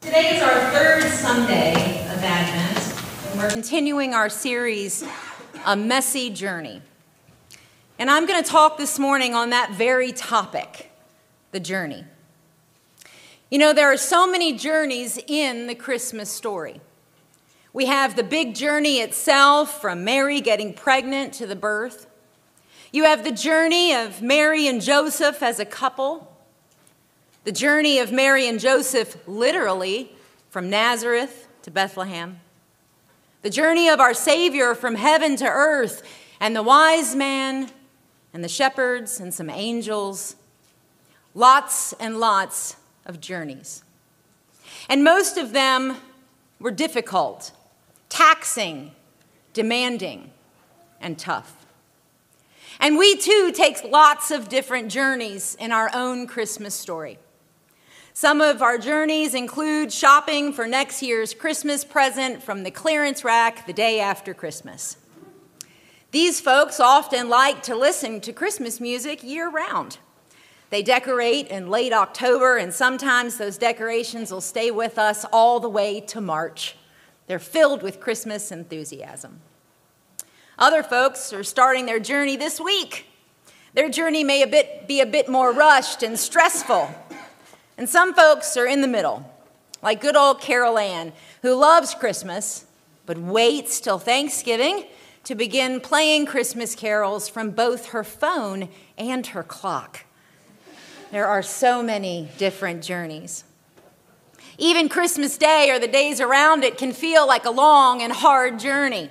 Today is our third Sunday of Advent, and we're continuing our series, A Messy Journey. And I'm going to talk this morning on that very topic the journey. You know, there are so many journeys in the Christmas story. We have the big journey itself, from Mary getting pregnant to the birth. You have the journey of Mary and Joseph as a couple. The journey of Mary and Joseph, literally, from Nazareth to Bethlehem. The journey of our Savior from heaven to earth, and the wise man, and the shepherds, and some angels. Lots and lots of journeys. And most of them were difficult, taxing, demanding, and tough. And we too take lots of different journeys in our own Christmas story. Some of our journeys include shopping for next year's Christmas present from the clearance rack the day after Christmas. These folks often like to listen to Christmas music year round. They decorate in late October, and sometimes those decorations will stay with us all the way to March. They're filled with Christmas enthusiasm. Other folks are starting their journey this week. Their journey may a bit, be a bit more rushed and stressful. And some folks are in the middle, like good old Carol Ann, who loves Christmas, but waits till Thanksgiving to begin playing Christmas carols from both her phone and her clock. There are so many different journeys. Even Christmas Day or the days around it can feel like a long and hard journey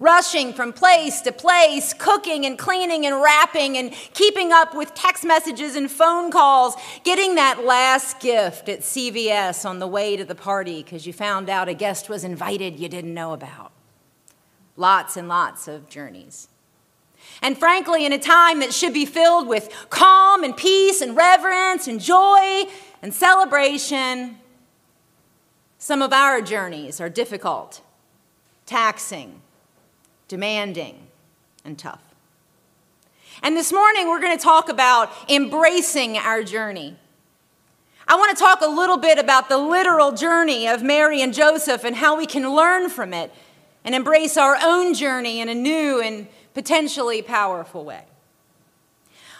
rushing from place to place, cooking and cleaning and wrapping and keeping up with text messages and phone calls, getting that last gift at CVS on the way to the party because you found out a guest was invited you didn't know about. Lots and lots of journeys. And frankly, in a time that should be filled with calm and peace and reverence and joy and celebration, some of our journeys are difficult, taxing, demanding, and tough. And this morning, we're going to talk about embracing our journey. I want to talk a little bit about the literal journey of Mary and Joseph and how we can learn from it and embrace our own journey in a new and potentially powerful way.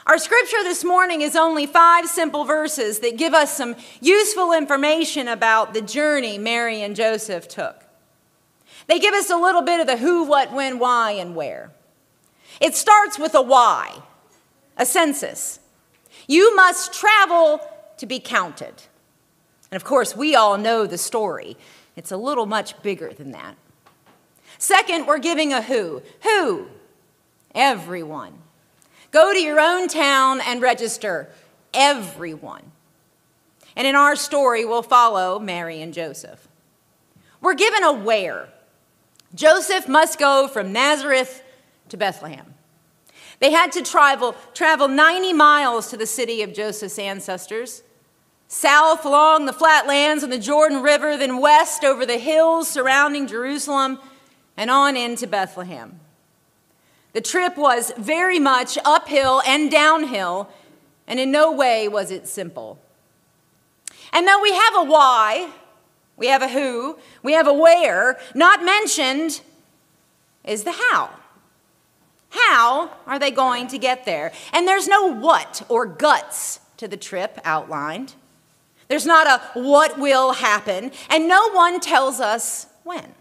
Our scripture this morning is only five simple verses that give us some useful information about the journey Mary and Joseph took. They give us a little bit of the who, what, when, why, and where. It starts with a why, a census. You must travel to be counted. And of course, we all know the story. It's a little much bigger than that. Second, we're giving a who. Who? Everyone. Go to your own town and register. Everyone. And in our story, we'll follow Mary and Joseph. We're given a where. Joseph must go from Nazareth to Bethlehem. They had to travel, travel 90 miles to the city of Joseph's ancestors, south along the flatlands on the Jordan River, then west over the hills surrounding Jerusalem, and on into Bethlehem. The trip was very much uphill and downhill, and in no way was it simple. And though we have a why, we have a who, we have a where. Not mentioned is the how. How are they going to get there? And there's no what or guts to the trip outlined. There's not a what will happen, and no one tells us when.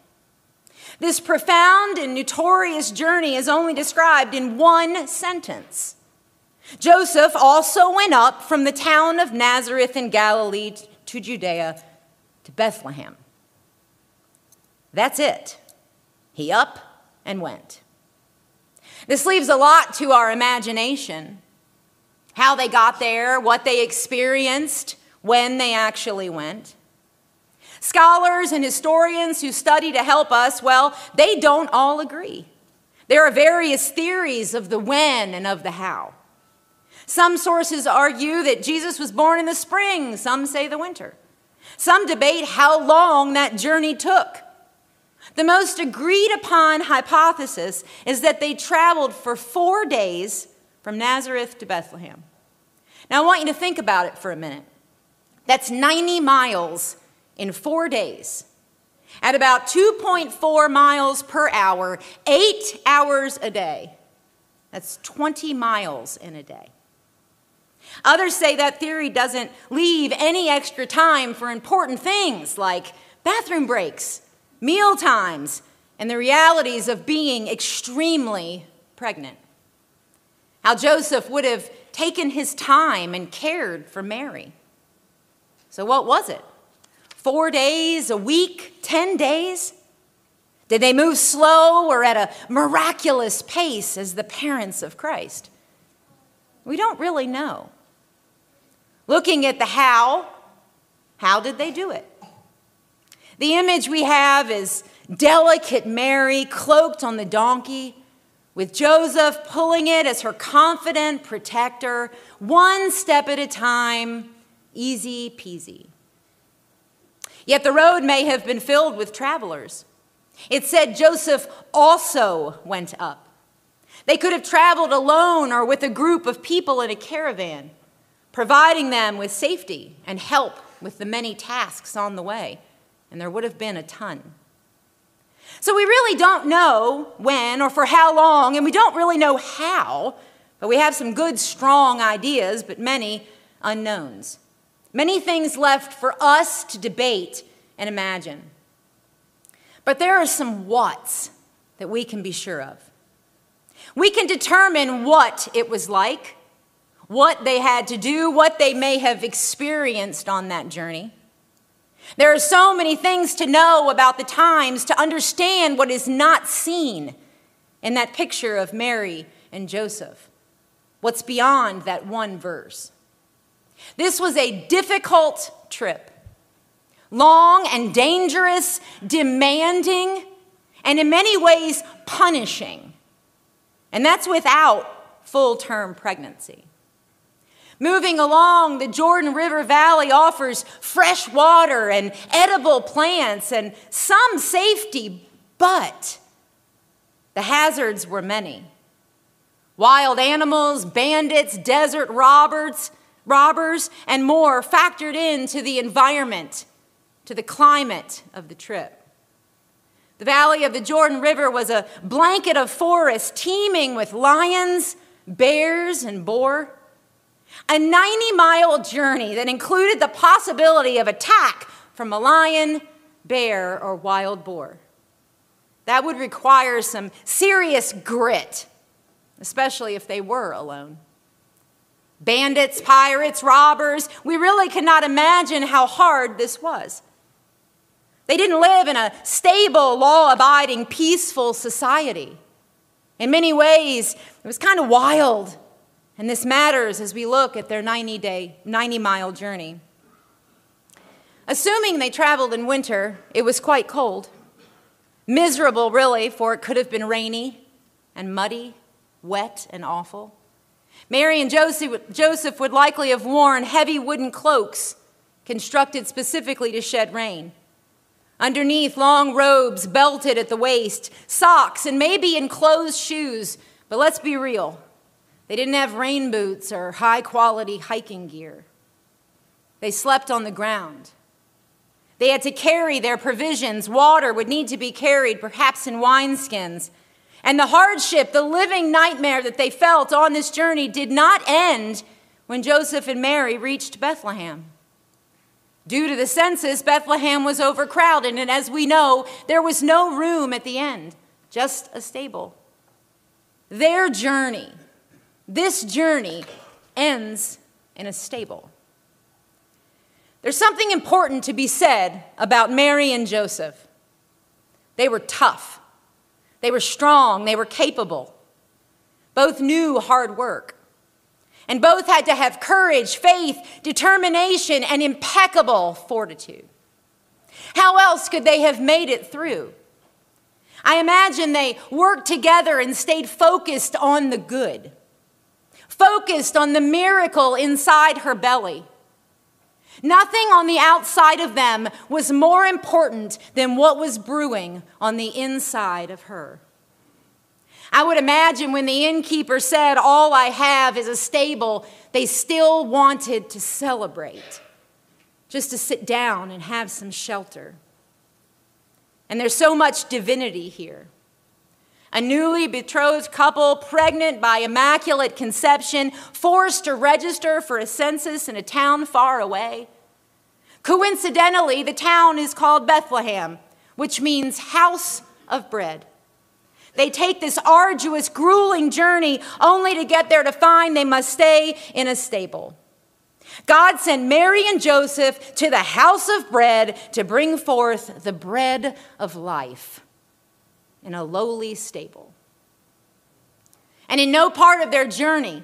This profound and notorious journey is only described in one sentence. Joseph also went up from the town of Nazareth in Galilee to Judea to Bethlehem. That's it. He up and went. This leaves a lot to our imagination how they got there, what they experienced, when they actually went. Scholars and historians who study to help us, well, they don't all agree. There are various theories of the when and of the how. Some sources argue that Jesus was born in the spring, some say the winter. Some debate how long that journey took. The most agreed upon hypothesis is that they traveled for four days from Nazareth to Bethlehem. Now, I want you to think about it for a minute. That's 90 miles in four days at about 2.4 miles per hour, eight hours a day. That's 20 miles in a day. Others say that theory doesn't leave any extra time for important things like bathroom breaks, meal times, and the realities of being extremely pregnant. How Joseph would have taken his time and cared for Mary. So, what was it? Four days, a week, 10 days? Did they move slow or at a miraculous pace as the parents of Christ? We don't really know. Looking at the how, how did they do it? The image we have is delicate Mary cloaked on the donkey, with Joseph pulling it as her confident protector, one step at a time, easy peasy. Yet the road may have been filled with travelers. It said Joseph also went up. They could have traveled alone or with a group of people in a caravan providing them with safety and help with the many tasks on the way, and there would have been a ton. So we really don't know when or for how long, and we don't really know how, but we have some good, strong ideas, but many unknowns. Many things left for us to debate and imagine. But there are some whats that we can be sure of. We can determine what it was like what they had to do, what they may have experienced on that journey. There are so many things to know about the times to understand what is not seen in that picture of Mary and Joseph. What's beyond that one verse? This was a difficult trip, long and dangerous, demanding, and in many ways punishing. And that's without full term pregnancy. Moving along, the Jordan River Valley offers fresh water and edible plants and some safety, but the hazards were many. Wild animals, bandits, desert robbers, robbers, and more factored into the environment, to the climate of the trip. The valley of the Jordan River was a blanket of forest teeming with lions, bears, and boar. A 90 mile journey that included the possibility of attack from a lion, bear, or wild boar. That would require some serious grit, especially if they were alone. Bandits, pirates, robbers, we really cannot imagine how hard this was. They didn't live in a stable, law abiding, peaceful society. In many ways, it was kind of wild and this matters as we look at their 90 day, 90 mile journey. Assuming they traveled in winter, it was quite cold. Miserable, really, for it could have been rainy and muddy, wet and awful. Mary and Joseph would likely have worn heavy wooden cloaks constructed specifically to shed rain. Underneath, long robes belted at the waist, socks, and maybe enclosed shoes. But let's be real they didn't have rain boots or high quality hiking gear. They slept on the ground. They had to carry their provisions. Water would need to be carried, perhaps in wineskins. And the hardship, the living nightmare that they felt on this journey did not end when Joseph and Mary reached Bethlehem. Due to the census, Bethlehem was overcrowded, and as we know, there was no room at the end, just a stable. Their journey this journey ends in a stable. There's something important to be said about Mary and Joseph. They were tough, they were strong, they were capable. Both knew hard work. And both had to have courage, faith, determination, and impeccable fortitude. How else could they have made it through? I imagine they worked together and stayed focused on the good focused on the miracle inside her belly. Nothing on the outside of them was more important than what was brewing on the inside of her. I would imagine when the innkeeper said, All I have is a stable, they still wanted to celebrate. just to sit down and have some shelter. And there's so much divinity here. A newly betrothed couple, pregnant by immaculate conception, forced to register for a census in a town far away. Coincidentally, the town is called Bethlehem, which means house of bread. They take this arduous, grueling journey only to get there to find they must stay in a stable. God sent Mary and Joseph to the house of bread to bring forth the bread of life in a lowly stable. And in no part of their journey,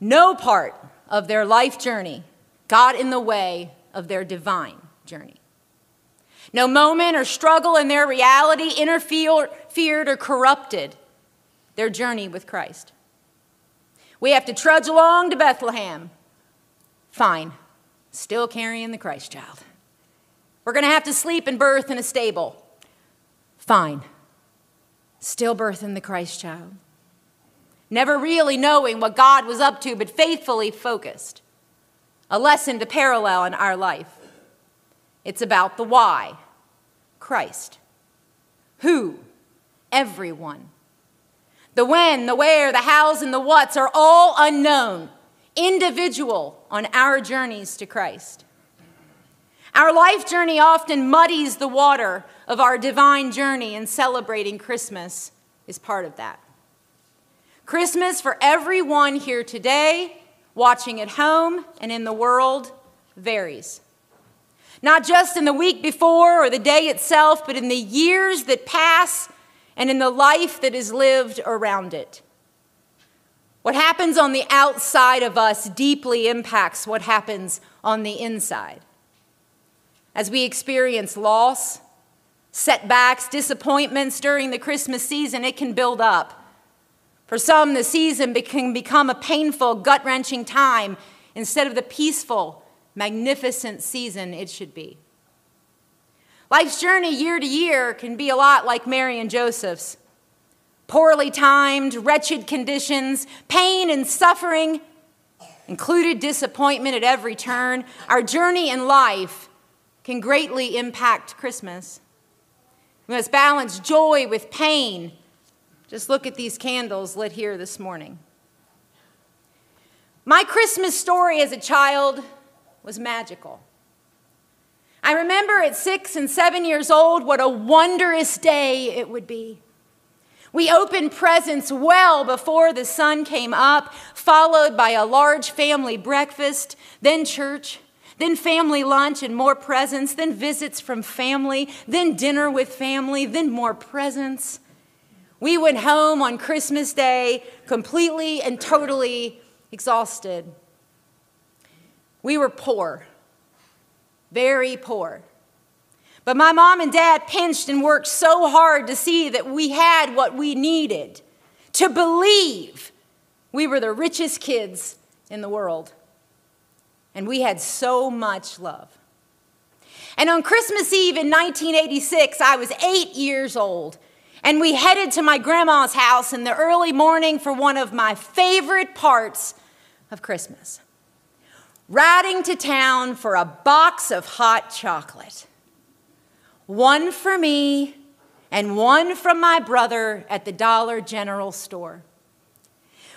no part of their life journey got in the way of their divine journey. No moment or struggle in their reality interfered or corrupted their journey with Christ. We have to trudge along to Bethlehem. Fine, still carrying the Christ child. We're going to have to sleep and birth in a stable. Fine, still birthing the Christ child. Never really knowing what God was up to, but faithfully focused. A lesson to parallel in our life. It's about the why Christ. Who? Everyone. The when, the where, the hows, and the whats are all unknown, individual on our journeys to Christ. Our life journey often muddies the water of our divine journey, and celebrating Christmas is part of that. Christmas for everyone here today, watching at home, and in the world varies. Not just in the week before or the day itself, but in the years that pass and in the life that is lived around it. What happens on the outside of us deeply impacts what happens on the inside. As we experience loss, setbacks, disappointments during the Christmas season, it can build up. For some, the season can become a painful, gut wrenching time instead of the peaceful, magnificent season it should be. Life's journey year to year can be a lot like Mary and Joseph's poorly timed, wretched conditions, pain and suffering, included disappointment at every turn. Our journey in life can greatly impact Christmas. We must balance joy with pain. Just look at these candles lit here this morning. My Christmas story as a child was magical. I remember at six and seven years old what a wondrous day it would be. We opened presents well before the sun came up, followed by a large family breakfast, then church, then family lunch and more presents, then visits from family, then dinner with family, then more presents. We went home on Christmas Day completely and totally exhausted. We were poor, very poor. But my mom and dad pinched and worked so hard to see that we had what we needed, to believe we were the richest kids in the world. And we had so much love. And on Christmas Eve in 1986, I was eight years old, and we headed to my grandma's house in the early morning for one of my favorite parts of Christmas riding to town for a box of hot chocolate. One for me and one from my brother at the Dollar General store.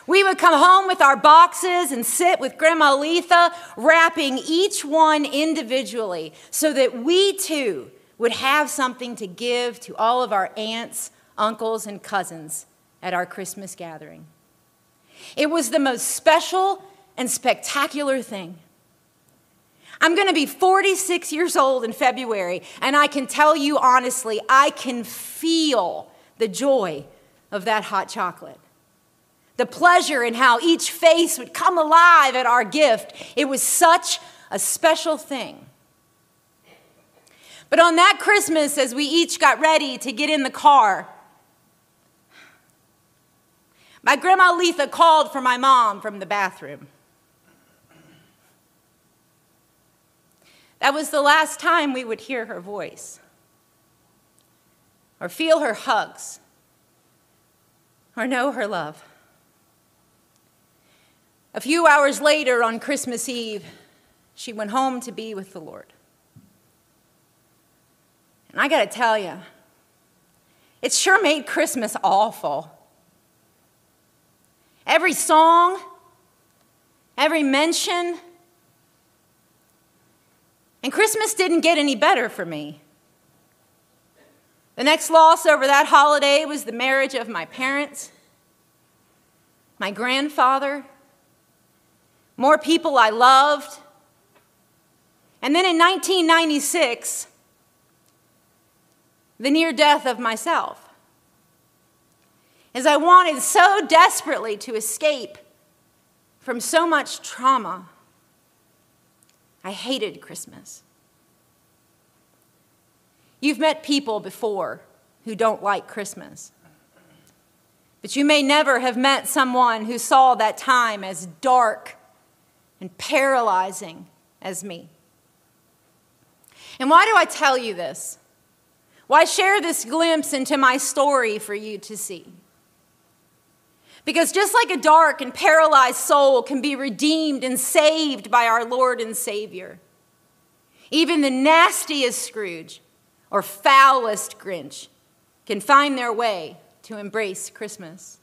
We would come home with our boxes and sit with Grandma Letha, wrapping each one individually so that we too would have something to give to all of our aunts, uncles, and cousins at our Christmas gathering. It was the most special and spectacular thing. I'm going to be 46 years old in February, and I can tell you honestly, I can feel the joy of that hot chocolate. The pleasure in how each face would come alive at our gift. It was such a special thing. But on that Christmas, as we each got ready to get in the car, my grandma Letha called for my mom from the bathroom. That was the last time we would hear her voice or feel her hugs or know her love. A few hours later on Christmas Eve, she went home to be with the Lord. And I got to tell you, it sure made Christmas awful. Every song, every mention, and Christmas didn't get any better for me. The next loss over that holiday was the marriage of my parents, my grandfather, more people I loved. And then in 1996, the near death of myself. As I wanted so desperately to escape from so much trauma, I hated Christmas. You've met people before who don't like Christmas. But you may never have met someone who saw that time as dark and paralyzing as me. And why do I tell you this? Why share this glimpse into my story for you to see? Because just like a dark and paralyzed soul can be redeemed and saved by our Lord and Savior, even the nastiest Scrooge or foulest Grinch can find their way to embrace Christmas.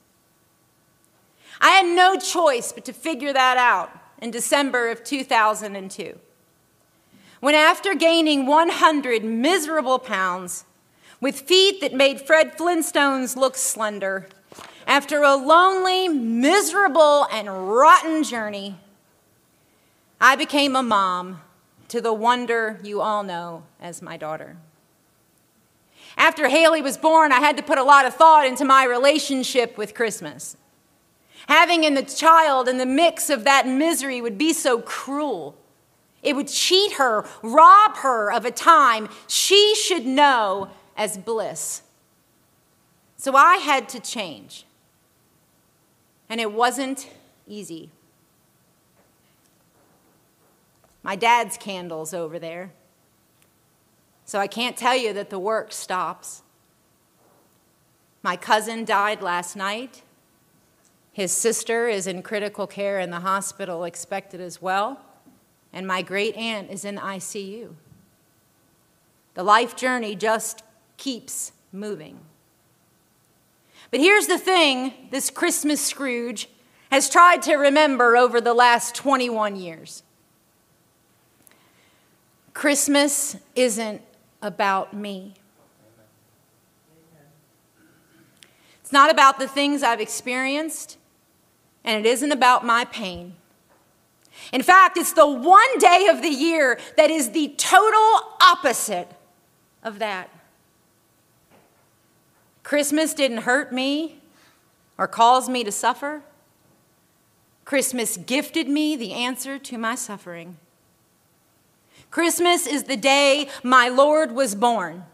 I had no choice but to figure that out in December of 2002. When, after gaining 100 miserable pounds, with feet that made Fred Flintstones look slender, after a lonely, miserable, and rotten journey, I became a mom to the wonder you all know as my daughter. After Haley was born, I had to put a lot of thought into my relationship with Christmas. Having in the child in the mix of that misery would be so cruel. It would cheat her, rob her of a time she should know as bliss. So I had to change. And it wasn't easy. My dad's candle's over there. So I can't tell you that the work stops. My cousin died last night. His sister is in critical care in the hospital, expected as well. And my great aunt is in ICU. The life journey just keeps moving. But here's the thing this Christmas Scrooge has tried to remember over the last 21 years Christmas isn't about me. It's not about the things I've experienced, and it isn't about my pain. In fact, it's the one day of the year that is the total opposite of that. Christmas didn't hurt me or cause me to suffer. Christmas gifted me the answer to my suffering. Christmas is the day my Lord was born,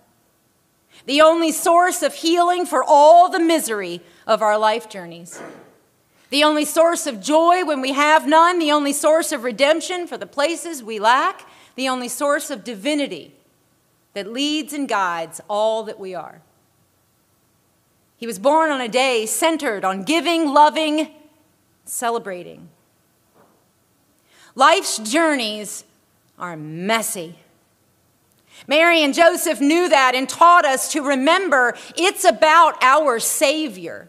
the only source of healing for all the misery of our life journeys, the only source of joy when we have none, the only source of redemption for the places we lack, the only source of divinity that leads and guides all that we are. He was born on a day centered on giving, loving, celebrating. Life's journeys are messy. Mary and Joseph knew that and taught us to remember it's about our Savior.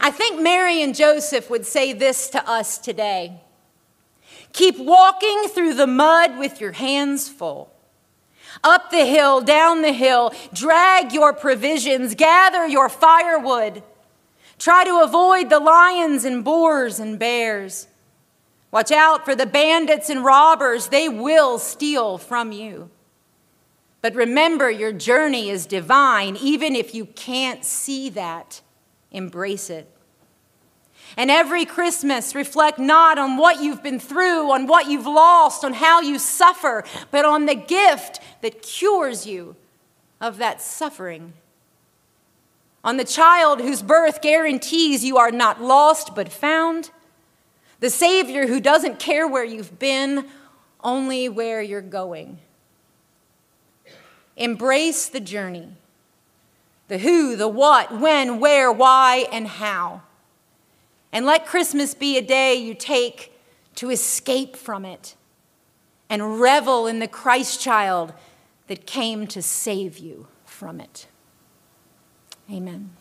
I think Mary and Joseph would say this to us today Keep walking through the mud with your hands full. Up the hill, down the hill, drag your provisions, gather your firewood. Try to avoid the lions and boars and bears. Watch out for the bandits and robbers, they will steal from you. But remember, your journey is divine, even if you can't see that. Embrace it. And every Christmas, reflect not on what you've been through, on what you've lost, on how you suffer, but on the gift that cures you of that suffering. On the child whose birth guarantees you are not lost but found the Savior who doesn't care where you've been, only where you're going. Embrace the journey the who, the what, when, where, why, and how. And let Christmas be a day you take to escape from it and revel in the Christ child that came to save you from it. Amen.